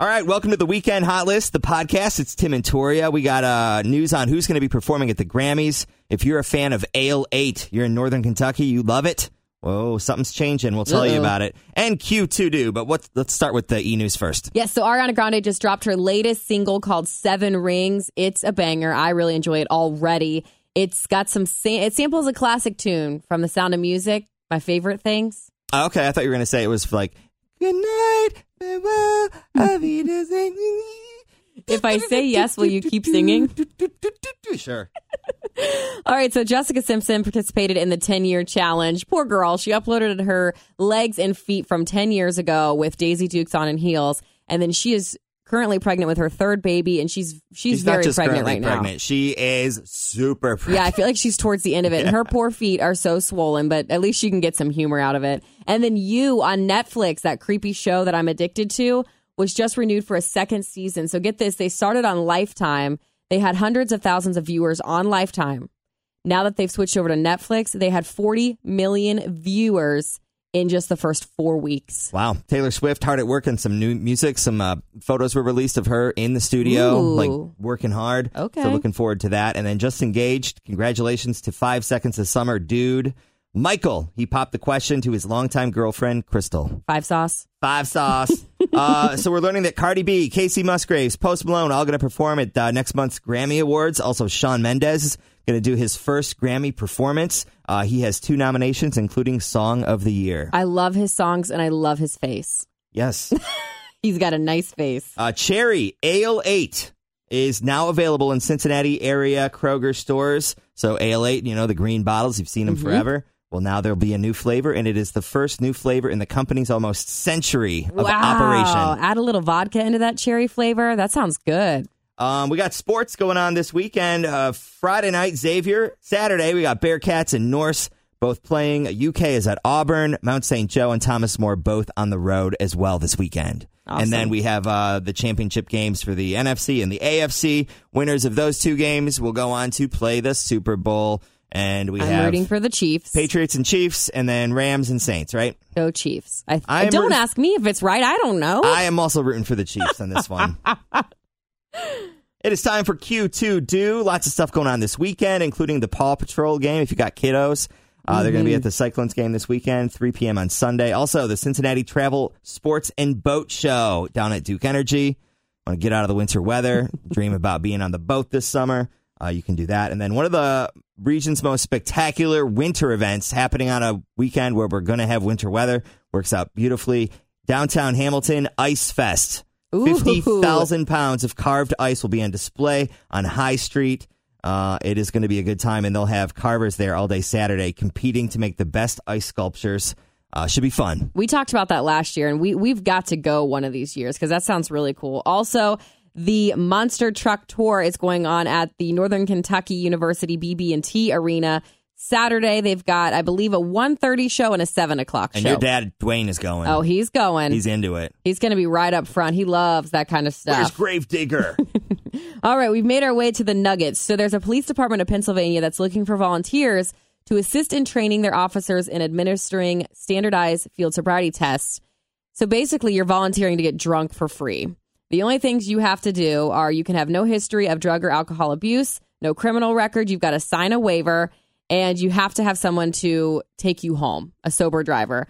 All right, welcome to the Weekend Hot List, the podcast. It's Tim and Toria. We got uh, news on who's going to be performing at the Grammys. If you're a fan of Ale 8, you're in Northern Kentucky, you love it. Whoa, something's changing. We'll tell you Uh-oh. about it. And Q To Do, but what, let's start with the E News first. Yes, so Ariana Grande just dropped her latest single called Seven Rings. It's a banger. I really enjoy it already. It's got some, it samples a classic tune from The Sound of Music, my favorite things. Okay, I thought you were going to say it was like, Good night, farewell, auf Wiedersehen." If I say yes, will you keep singing? Sure. All right, so Jessica Simpson participated in the 10 year challenge. Poor girl. She uploaded her legs and feet from 10 years ago with Daisy Dukes on in heels. And then she is currently pregnant with her third baby, and she's she's, She's not very just pregnant right now. She is super pregnant. Yeah, I feel like she's towards the end of it. And her poor feet are so swollen, but at least she can get some humor out of it. And then you on Netflix, that creepy show that I'm addicted to, was just renewed for a second season. So get this, they started on Lifetime. They had hundreds of thousands of viewers on Lifetime. Now that they've switched over to Netflix, they had 40 million viewers in just the first four weeks. Wow. Taylor Swift hard at work on some new music. Some uh, photos were released of her in the studio, Ooh. like working hard. Okay. So looking forward to that. And then just engaged. Congratulations to Five Seconds of Summer, dude. Michael, he popped the question to his longtime girlfriend, Crystal. Five sauce. Five sauce. uh, so we're learning that Cardi B, Kacey Musgraves, Post Malone, all going to perform at uh, next month's Grammy Awards. Also, Shawn Mendes going to do his first Grammy performance. Uh, he has two nominations, including Song of the Year. I love his songs and I love his face. Yes. He's got a nice face. Uh, Cherry Ale 8 is now available in Cincinnati area Kroger stores. So Ale 8, you know, the green bottles, you've seen them forever. Well, now there'll be a new flavor, and it is the first new flavor in the company's almost century of operation. wow. operation. Add a little vodka into that cherry flavor. That sounds good. Um, we got sports going on this weekend. Uh, Friday night, Xavier. Saturday, we got Bearcats and Norse both playing. UK is at Auburn. Mount St. Joe and Thomas More both on the road as well this weekend. And then we have uh, the championship games for the NFC and the AFC. Winners of those two games will go on to play the Super Bowl. And we I'm have rooting for the Chiefs. Patriots and Chiefs, and then Rams and Saints, right? Go Chiefs. I, I'm don't ask me if it's right. I don't know. I am also rooting for the Chiefs on this one. it is time for Q To Do. Lots of stuff going on this weekend, including the Paw Patrol game. If you got kiddos, uh, they're going to be at the Cyclones game this weekend, 3 p.m. on Sunday. Also, the Cincinnati Travel Sports and Boat Show down at Duke Energy. Want to get out of the winter weather, dream about being on the boat this summer. Uh, you can do that. And then one of the region's most spectacular winter events happening on a weekend where we're going to have winter weather works out beautifully. Downtown Hamilton Ice Fest. Ooh. 50,000 pounds of carved ice will be on display on High Street. Uh, it is going to be a good time, and they'll have carvers there all day Saturday competing to make the best ice sculptures. Uh, should be fun. we talked about that last year, and we we've got to go one of these years because that sounds really cool. Also, the Monster Truck Tour is going on at the Northern Kentucky University BB&T Arena Saturday. They've got, I believe, a 1.30 show and a seven o'clock And show. your dad, Dwayne, is going. oh, he's going. He's into it. He's going to be right up front. He loves that kind of stuff. Where's. Gravedigger? All right, we've made our way to the Nuggets. So there's a police department of Pennsylvania that's looking for volunteers to assist in training their officers in administering standardized field sobriety tests. So basically, you're volunteering to get drunk for free. The only things you have to do are you can have no history of drug or alcohol abuse, no criminal record, you've got to sign a waiver, and you have to have someone to take you home, a sober driver.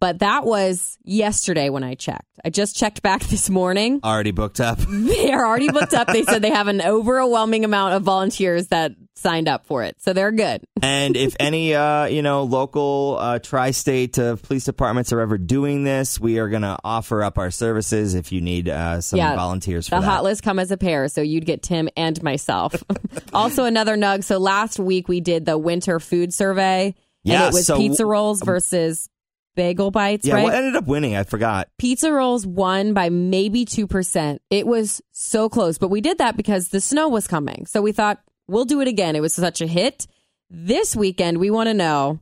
But that was yesterday when I checked. I just checked back this morning. Already booked up. They are already booked up. They said they have an overwhelming amount of volunteers that signed up for it. So they're good. and if any, uh, you know, local uh, tri-state uh, police departments are ever doing this, we are going to offer up our services if you need uh, some Yeah, volunteers for The that. hot list come as a pair, so you'd get Tim and myself. also, another nug. So last week we did the winter food survey, Yeah, and it was so- pizza rolls versus bagel bites. yeah, right? what ended up winning? I forgot. pizza rolls won by maybe 2%. It was so close, but we did that because the snow was coming. So we thought we'll do it again. It was such a hit. This weekend, we want to know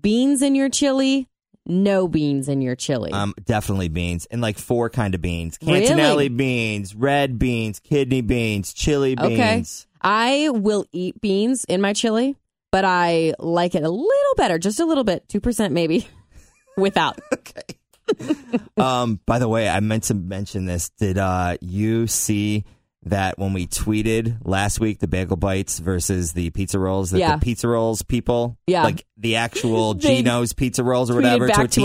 beans in your chili, no beans in your chili. Um, definitely beans, and like four kind of beans: Really? Beans, red beans, kidney beans, chili beans. Okay. I will eat beans in my chili, but I like it a little better, just a little bit, 2% maybe, without. Okay. um, by the way, I meant to mention this. Did uh, you see that when we tweeted last week the bagel bites versus the pizza rolls, that Yeah. the pizza rolls people, Yeah. like the actual Geno's pizza rolls or whatever, back to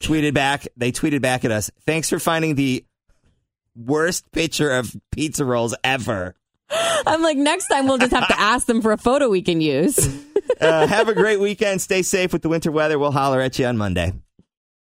tweeted back. They tweeted back at us. Thanks for finding the worst picture of pizza rolls ever. I'm like, next time we'll just have to ask them for a photo we can use. Uh, have a great weekend. Stay safe with the winter weather. We'll holler at you on Monday.